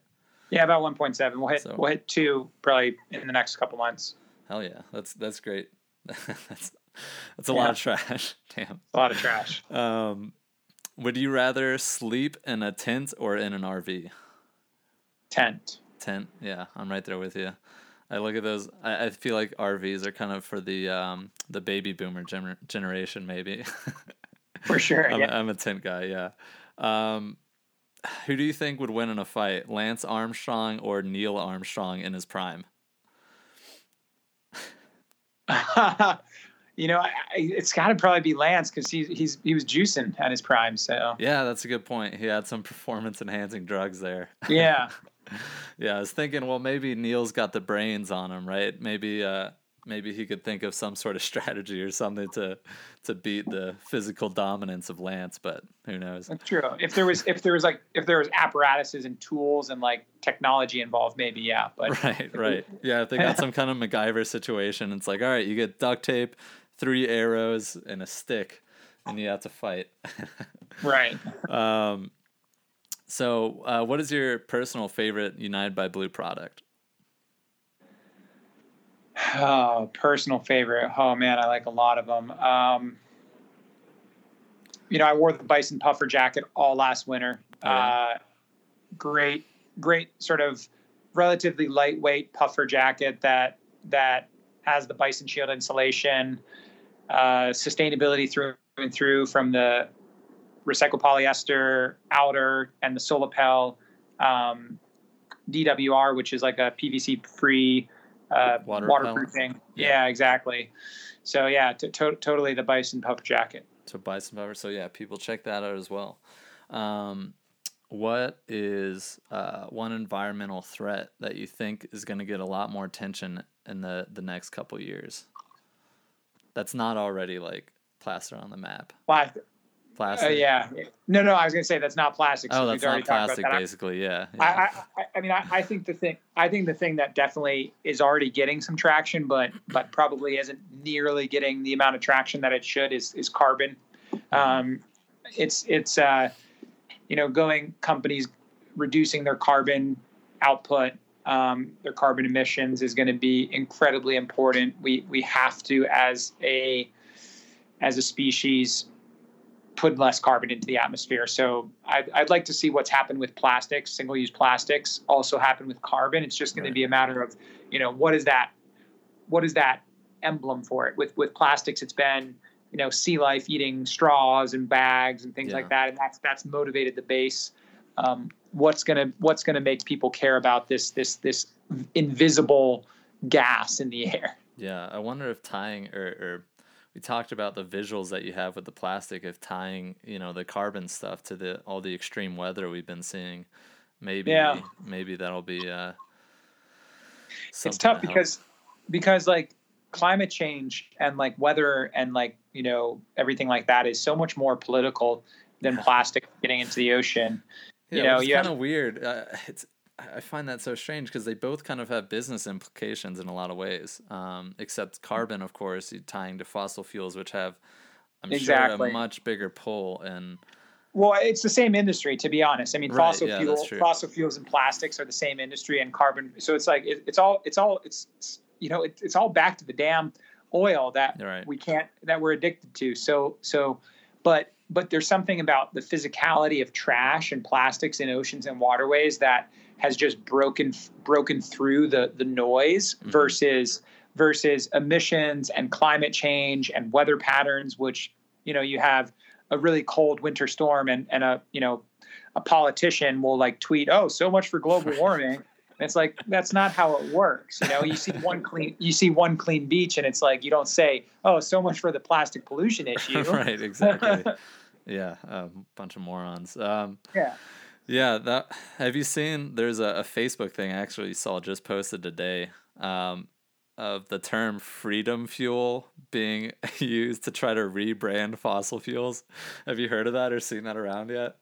Yeah, about 1.7. We'll hit so, we'll hit two probably in the next couple months. Hell yeah, that's that's great. that's that's a yeah. lot of trash. Damn. A lot of trash. Um, would you rather sleep in a tent or in an RV? Tent. Tent. Yeah, I'm right there with you. I look at those. I, I feel like RVs are kind of for the um, the baby boomer gener- generation, maybe. for sure. I'm, yeah. I'm a tent guy. Yeah. Um, who do you think would win in a fight, Lance Armstrong or Neil Armstrong in his prime? you know, I, it's got to probably be Lance because he's he's he was juicing at his prime. So yeah, that's a good point. He had some performance enhancing drugs there. Yeah, yeah. I was thinking, well, maybe Neil's got the brains on him, right? Maybe uh, maybe he could think of some sort of strategy or something to to beat the physical dominance of Lance, but who knows? That's true. If there was if there was like if there was apparatuses and tools and like technology involved, maybe yeah. But right, right, yeah. If they got some kind of MacGyver situation, it's like all right, you get duct tape, three arrows, and a stick, and you have to fight. right. Um. So, uh, what is your personal favorite United by Blue product? Oh, personal favorite. Oh man, I like a lot of them. Um, you know, I wore the Bison puffer jacket all last winter. Oh, yeah. uh, great, great sort of relatively lightweight puffer jacket that that has the Bison Shield insulation, uh, sustainability through and through from the recycled polyester outer and the Solapel um, DWR, which is like a PVC free uh, Water waterproofing. Yeah. yeah. exactly. So yeah, to, to, totally the bison puffer jacket. So bison puffer. So yeah, people check that out as well. Um, what is uh, one environmental threat that you think is going to get a lot more attention in the the next couple years? That's not already like plastered on the map. Well, Plastic. Uh, yeah. No, no. I was going to say that's not plastic. So oh, that's not plastic, that. basically. Yeah. yeah. I, I, I mean, I, I think the thing, I think the thing that definitely is already getting some traction, but but probably isn't nearly getting the amount of traction that it should is is carbon. Mm-hmm. Um, it's it's uh, you know, going companies reducing their carbon output, um, their carbon emissions is going to be incredibly important. We we have to as a as a species put less carbon into the atmosphere. So I'd, I'd like to see what's happened with plastics, single-use plastics, also happen with carbon. It's just going right. to be a matter of, you know, what is that, what is that emblem for it? With with plastics, it's been, you know, sea life eating straws and bags and things yeah. like that, and that's that's motivated the base. Um, what's gonna what's gonna make people care about this this this invisible gas in the air? Yeah, I wonder if tying or, or we talked about the visuals that you have with the plastic of tying you know the carbon stuff to the all the extreme weather we've been seeing. Maybe yeah. maybe that'll be uh it's tough to because because like climate change and like weather and like you know everything like that is so much more political than plastic getting into the ocean. Yeah, you know it's kind of weird. Uh, it's I find that so strange because they both kind of have business implications in a lot of ways. Um, except carbon, of course, tying to fossil fuels, which have, I'm exactly. sure, a much bigger pull. And well, it's the same industry, to be honest. I mean, right, fossil yeah, fuel, fossil fuels, and plastics are the same industry, and carbon. So it's like it, it's all, it's all, it's, it's you know, it, it's all back to the damn oil that right. we can't, that we're addicted to. So, so, but but there's something about the physicality of trash and plastics in oceans and waterways that has just broken broken through the the noise mm-hmm. versus versus emissions and climate change and weather patterns which you know you have a really cold winter storm and and a you know a politician will like tweet oh so much for global warming. And it's like that's not how it works you know? You see one clean you see one clean beach and it's like you don't say oh so much for the plastic pollution issue. Right exactly. Yeah a bunch of morons. Um, yeah yeah, that have you seen? There's a, a Facebook thing I actually saw just posted today. Um, of the term freedom fuel being used to try to rebrand fossil fuels. Have you heard of that or seen that around yet?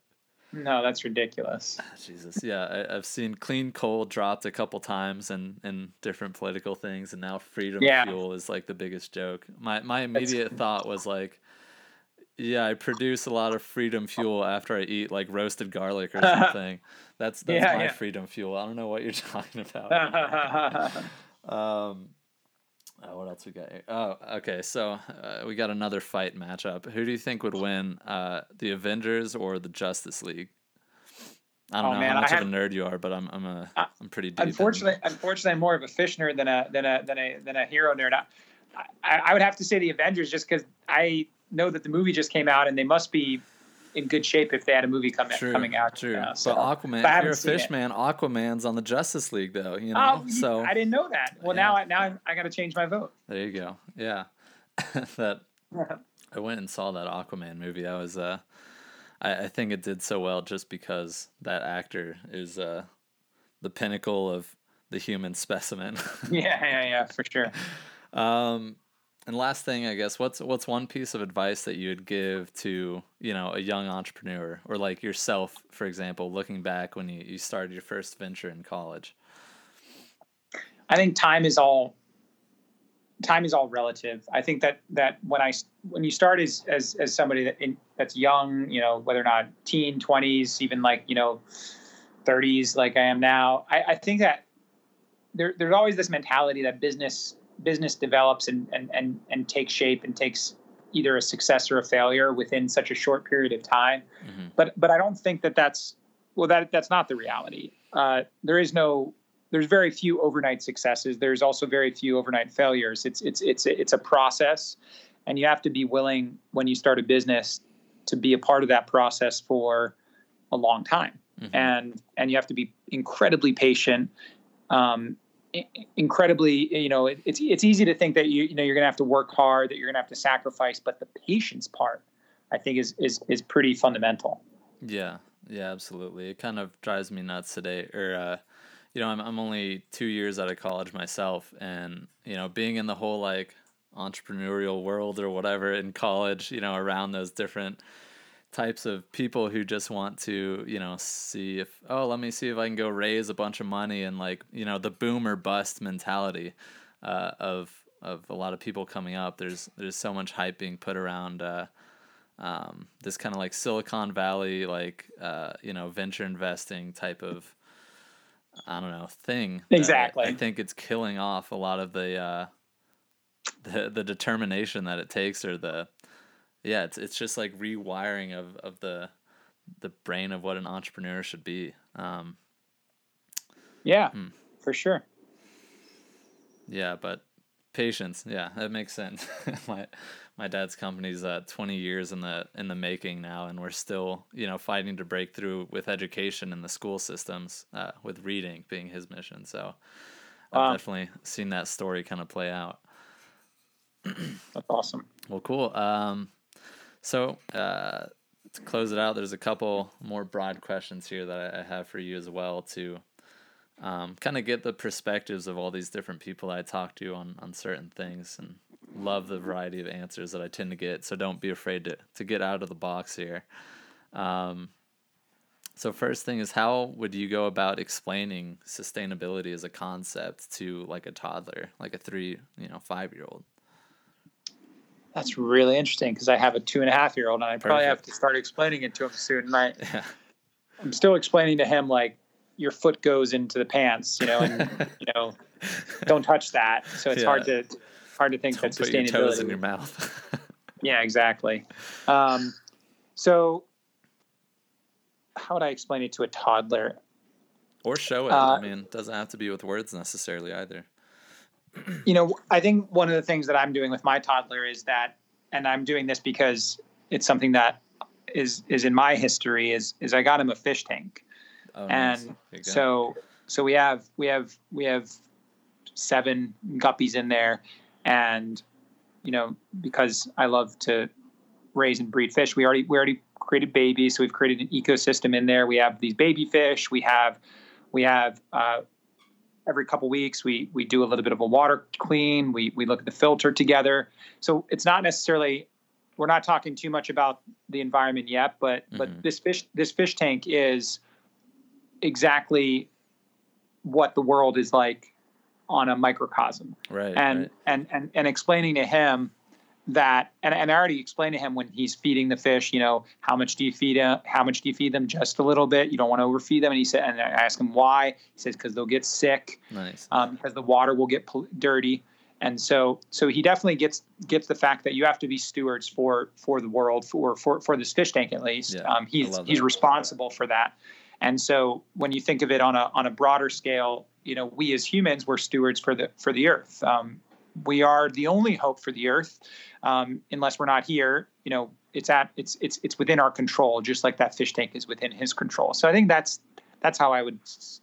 No, that's ridiculous. Jesus, yeah, I, have seen clean coal dropped a couple times and in, in different political things, and now freedom yeah. fuel is like the biggest joke. My my immediate that's... thought was like, yeah, I produce a lot of freedom fuel after I eat like roasted garlic or something. that's that's yeah, my yeah. freedom fuel. I don't know what you're talking about. um, oh, what else we got? Here? Oh, okay. So uh, we got another fight matchup. Who do you think would win, uh, the Avengers or the Justice League? I don't oh, know man, how much have, of a nerd you are, but I'm I'm a I'm pretty deep. Unfortunately, in. unfortunately, I'm more of a fish nerd than a than a than a than a hero nerd. I, I, I would have to say the Avengers just because I know that the movie just came out and they must be in good shape if they had a movie coming true, coming out. True. Now, so. But Aquaman, but you're a fish it. man. Aquaman's on the Justice League though. You know. Oh, so I didn't know that. Well, yeah. now I, now I got to change my vote. There you go. Yeah. that I went and saw that Aquaman movie. I was uh, I, I think it did so well just because that actor is uh, the pinnacle of the human specimen. yeah, yeah, yeah, for sure. Um, and last thing, I guess, what's what's one piece of advice that you would give to you know a young entrepreneur or like yourself, for example, looking back when you, you started your first venture in college? I think time is all time is all relative. I think that that when I when you start as as, as somebody that in, that's young, you know, whether or not teen, twenties, even like you know, thirties, like I am now, I, I think that there there's always this mentality that business business develops and, and, and, and takes shape and takes either a success or a failure within such a short period of time. Mm-hmm. But but I don't think that that's well that that's not the reality. Uh, there is no there's very few overnight successes. There's also very few overnight failures. It's it's it's it's a process, and you have to be willing when you start a business to be a part of that process for a long time. Mm-hmm. And and you have to be incredibly patient um, incredibly you know it, it's it's easy to think that you you know you're going to have to work hard that you're going to have to sacrifice but the patience part i think is is is pretty fundamental. Yeah. Yeah absolutely. It kind of drives me nuts today or uh you know I'm I'm only 2 years out of college myself and you know being in the whole like entrepreneurial world or whatever in college you know around those different types of people who just want to, you know, see if oh, let me see if I can go raise a bunch of money and like, you know, the boom or bust mentality uh, of of a lot of people coming up. There's there's so much hype being put around uh, um, this kind of like Silicon Valley, like uh, you know, venture investing type of I don't know thing. Exactly. I think it's killing off a lot of the uh, the the determination that it takes or the yeah, it's it's just like rewiring of, of the the brain of what an entrepreneur should be. Um, yeah, hmm. for sure. Yeah, but patience. Yeah, that makes sense. my my dad's company's uh, 20 years in the in the making now, and we're still you know fighting to break through with education in the school systems, uh, with reading being his mission. So I've definitely seen that story kind of play out. That's awesome. Well, cool. Um, so uh, to close it out, there's a couple more broad questions here that I have for you as well to um, kind of get the perspectives of all these different people I talk to on, on certain things and love the variety of answers that I tend to get. So don't be afraid to, to get out of the box here. Um, so first thing is how would you go about explaining sustainability as a concept to like a toddler, like a three, you know, five year old? That's really interesting because I have a two and a half year old and I probably have to start explaining it to him soon. And I, yeah. I'm still explaining to him like your foot goes into the pants, you know, and you know, don't touch that. So it's yeah. hard to hard to think don't that sustainability. Put your toes in your mouth. yeah, exactly. Um, so how would I explain it to a toddler? Or show it. Uh, I mean, it doesn't have to be with words necessarily either you know, I think one of the things that I'm doing with my toddler is that, and I'm doing this because it's something that is is in my history is is I got him a fish tank, oh, and nice. so so we have we have we have seven guppies in there, and you know because I love to raise and breed fish, we already we already created babies, so we've created an ecosystem in there. We have these baby fish, we have we have uh, every couple weeks we we do a little bit of a water clean. We we look at the filter together. So it's not necessarily we're not talking too much about the environment yet, but mm-hmm. but this fish this fish tank is exactly what the world is like on a microcosm. Right. And right. and and and explaining to him that and, and I already explained to him when he's feeding the fish, you know, how much do you feed him? How much do you feed them? Just a little bit. You don't want to overfeed them. And he said, and I asked him why. He says because they'll get sick. Nice. Um, because the water will get pol- dirty. And so, so he definitely gets gets the fact that you have to be stewards for for the world for for for this fish tank at least. Yeah, um, he's he's responsible for that. And so, when you think of it on a on a broader scale, you know, we as humans we're stewards for the for the earth. Um, we are the only hope for the earth um, unless we're not here you know it's at it's it's it's within our control just like that fish tank is within his control. So i think that's that's how i would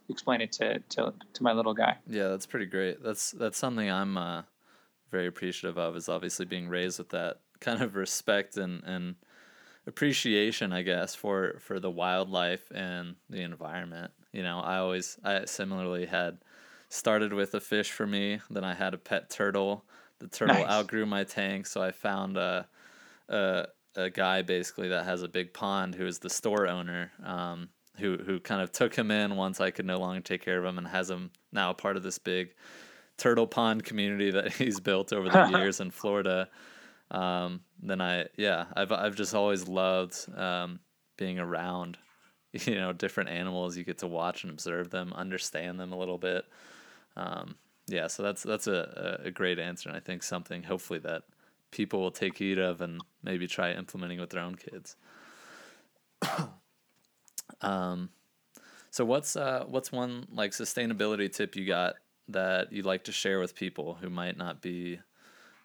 explain it to to, to my little guy. Yeah that's pretty great. That's that's something i'm uh, very appreciative of is obviously being raised with that kind of respect and and appreciation i guess for for the wildlife and the environment. You know i always i similarly had started with a fish for me. Then I had a pet turtle. The turtle nice. outgrew my tank, so I found a, a a guy basically that has a big pond who is the store owner. Um, who who kind of took him in once I could no longer take care of him and has him now a part of this big turtle pond community that he's built over the years in Florida. Um, then I yeah I've I've just always loved um, being around you know different animals. You get to watch and observe them, understand them a little bit. Um, yeah, so that's that's a, a great answer, and I think something hopefully that people will take heed of and maybe try implementing with their own kids. um, so what's uh, what's one like sustainability tip you got that you'd like to share with people who might not be,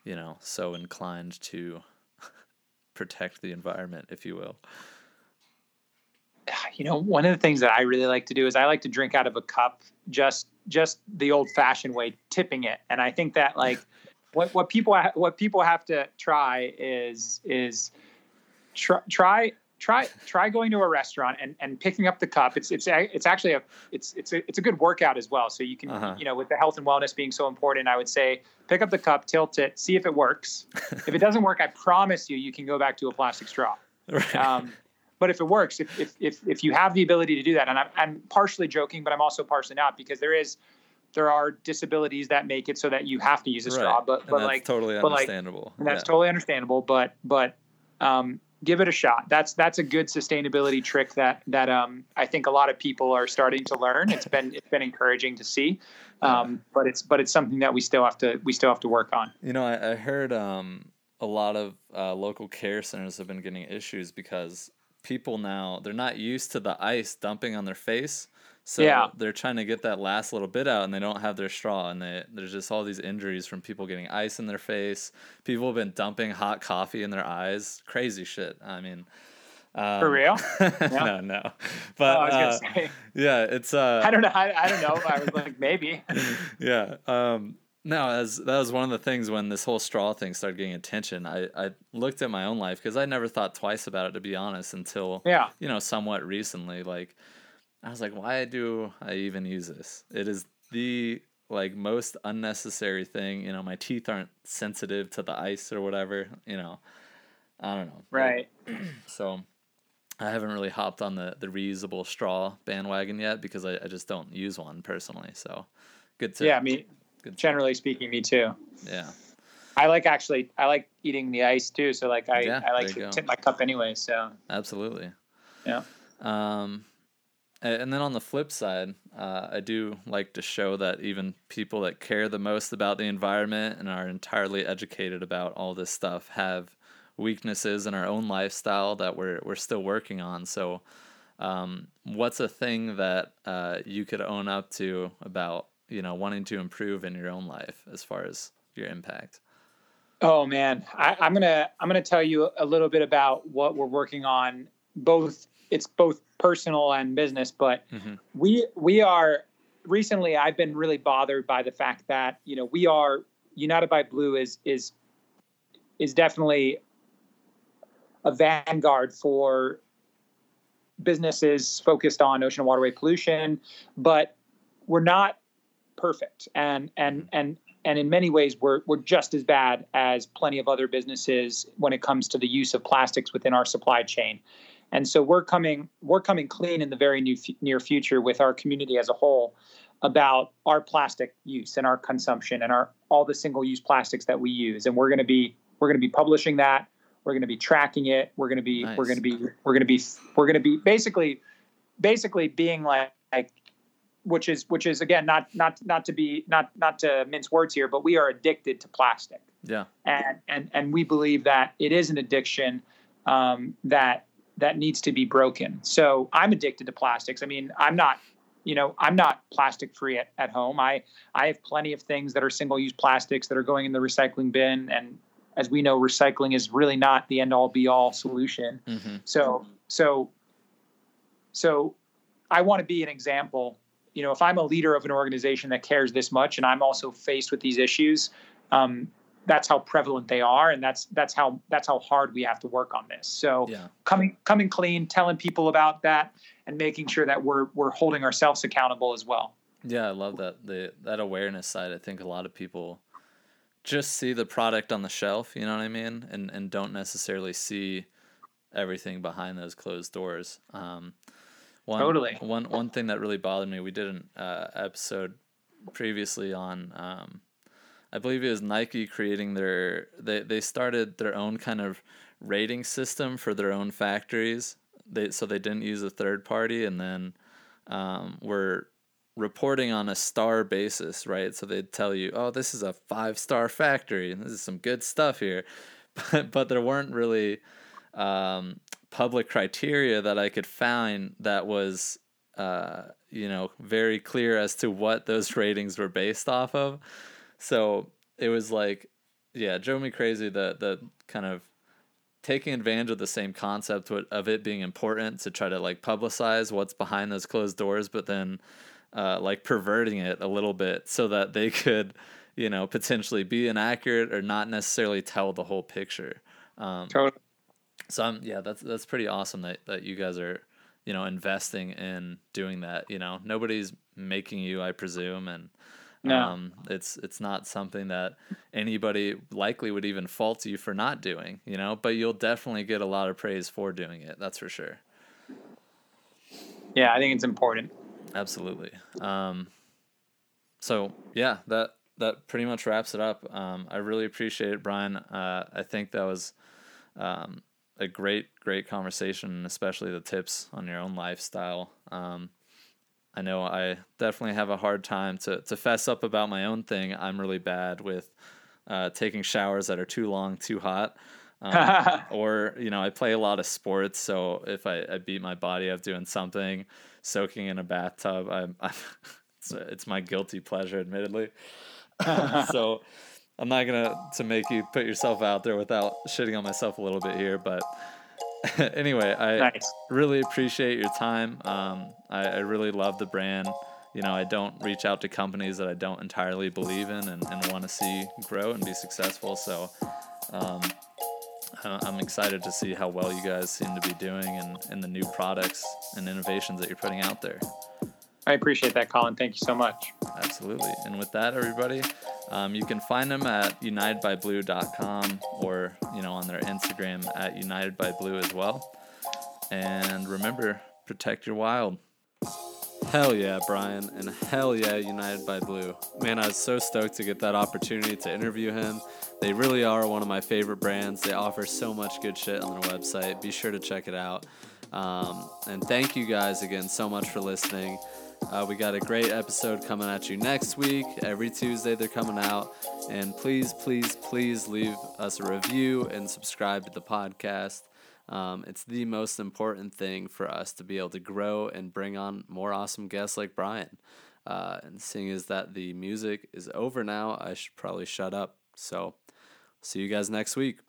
you know, so inclined to protect the environment, if you will? You know, one of the things that I really like to do is I like to drink out of a cup just just the old fashioned way, tipping it. And I think that like what what people ha- what people have to try is is try try try try going to a restaurant and, and picking up the cup. It's it's it's actually a it's it's a it's a good workout as well. So you can uh-huh. you know with the health and wellness being so important, I would say pick up the cup, tilt it, see if it works. if it doesn't work, I promise you, you can go back to a plastic straw. Right. Um, but if it works, if, if, if, if you have the ability to do that, and I'm, I'm partially joking, but I'm also partially not because there is, there are disabilities that make it so that you have to use a right. straw, but, but like totally understandable. Like, and that's yeah. totally understandable, but, but, um, give it a shot. That's, that's a good sustainability trick that, that, um, I think a lot of people are starting to learn. It's been, it's been encouraging to see. Um, yeah. but it's, but it's something that we still have to, we still have to work on. You know, I, I heard, um, a lot of uh, local care centers have been getting issues because people now they're not used to the ice dumping on their face. So yeah. they're trying to get that last little bit out and they don't have their straw and they, there's just all these injuries from people getting ice in their face. People have been dumping hot coffee in their eyes. Crazy shit. I mean, um, For real? no, no. But oh, uh, yeah, it's. Uh, I don't know. I, I don't know. I was like maybe. yeah. Um, no, as that was one of the things when this whole straw thing started getting attention. I, I looked at my own life because I never thought twice about it to be honest until yeah you know somewhat recently. Like I was like, why do I even use this? It is the like most unnecessary thing. You know, my teeth aren't sensitive to the ice or whatever. You know, I don't know. Right. so I haven't really hopped on the the reusable straw bandwagon yet because I, I just don't use one personally. So good to yeah me Good. Generally speaking, me too. Yeah. I like actually I like eating the ice too. So like I, yeah, I like to go. tip my cup anyway. So absolutely. Yeah. Um, and then on the flip side, uh, I do like to show that even people that care the most about the environment and are entirely educated about all this stuff have weaknesses in our own lifestyle that we're we're still working on. So, um, what's a thing that uh, you could own up to about you know wanting to improve in your own life as far as your impact? Oh man. I, i'm gonna i'm gonna tell you a little bit about what we're working on. Both it's both personal and business but mm-hmm. we we are recently i've been really bothered by the fact that you know we are united by blue is is is definitely a vanguard for businesses focused on ocean and waterway pollution but we're not perfect, and and mm-hmm. and and in many ways we're we're just as bad as plenty of other businesses when it comes to the use of plastics within our supply chain. And so we're coming we're coming clean in the very new, near future with our community as a whole about our plastic use and our consumption and our all the single use plastics that we use. And we're going to be we're going to be publishing that. We're going to be tracking it. We're going to be nice. we're going to be we're going to be we're going to be basically basically being like, like which is which is again not not not to be not not to mince words here but we are addicted to plastic. Yeah. And and and we believe that it is an addiction um, that that needs to be broken. So i'm addicted to plastics. I mean i'm not you know i'm not plastic free at, at home. I i have plenty of things that are single use plastics that are going in the recycling bin. And as we know recycling is really not the end all be all solution. Mm-hmm. so so so i want to be an example you know if i'm a leader of an organization that cares this much and i'm also faced with these issues um, that's how prevalent they are and that's that's how that's how hard we have to work on this. So yeah. coming coming clean telling people about that and making sure that we're we're holding ourselves accountable as well. Yeah i love that the that awareness side. I think a lot of people just see the product on the shelf you know what i mean? And and don't necessarily see everything behind those closed doors. Um, one, totally one one thing that really bothered me we did an uh, episode previously on um, I believe it was Nike creating their they they started their own kind of rating system for their own factories. They so they didn't use a third party, and then um, were reporting on a star basis, right? So they'd tell you, oh, this is a five star factory, and this is some good stuff here, but but there weren't really um, public criteria that I could find that was uh, you know very clear as to what those ratings were based off of. So it was like, yeah, drove me crazy. The the kind of taking advantage of the same concept of it being important to try to like publicize what's behind those closed doors, but then uh, like perverting it a little bit so that they could, you know, potentially be inaccurate or not necessarily tell the whole picture. Um, totally. So I'm yeah, that's that's pretty awesome that that you guys are, you know, investing in doing that. You know, nobody's making you, I presume, and no. Um, it's it's not something that anybody likely would even fault you for not doing, you know, but you'll definitely get a lot of praise for doing it. That's for sure. Yeah, I think it's important. Absolutely. Um, so yeah, that that pretty much wraps it up. Um, I really appreciate it, Brian. Uh, I think that was um, a great, great conversation, especially the tips on your own lifestyle. Um, I know I definitely have a hard time to, to fess up about my own thing. I'm really bad with uh, taking showers that are too long, too hot. Um, or, you know, I play a lot of sports. So if I, I beat my body up doing something, soaking in a bathtub, I'm, I'm it's, it's my guilty pleasure, admittedly. so I'm not going to to make you put yourself out there without shitting on myself a little bit here. But anyway, I nice. really appreciate your time. Um, I, I, really love the brand. You know, I don't reach out to companies that I don't entirely believe in and, and want to see grow and be successful. So um, I'm excited to see how well you guys seem to be doing and, and the new products and innovations that you're putting out there. I appreciate that, Colin. Thank you so much. Absolutely. And with that, everybody, um, you can find them at unitedbyblue.com or, you know, on their Instagram at unitedbyblue as well. And remember, protect your wild. Hell yeah, Brian, and hell yeah, United by Blue. Man, I was so stoked to get that opportunity to interview him. They really are one of my favorite brands. They offer so much good shit on their website. Be sure to check it out. Um, and thank you guys again so much for listening. Uh, we got a great episode coming at you next week. Every Tuesday they're coming out. And please, please, please leave us a review and subscribe to the podcast. Um, it's the most important thing for us to be able to grow and bring on more awesome guests like Brian. Uh, and seeing as that the music is over now, I should probably shut up. So, see you guys next week.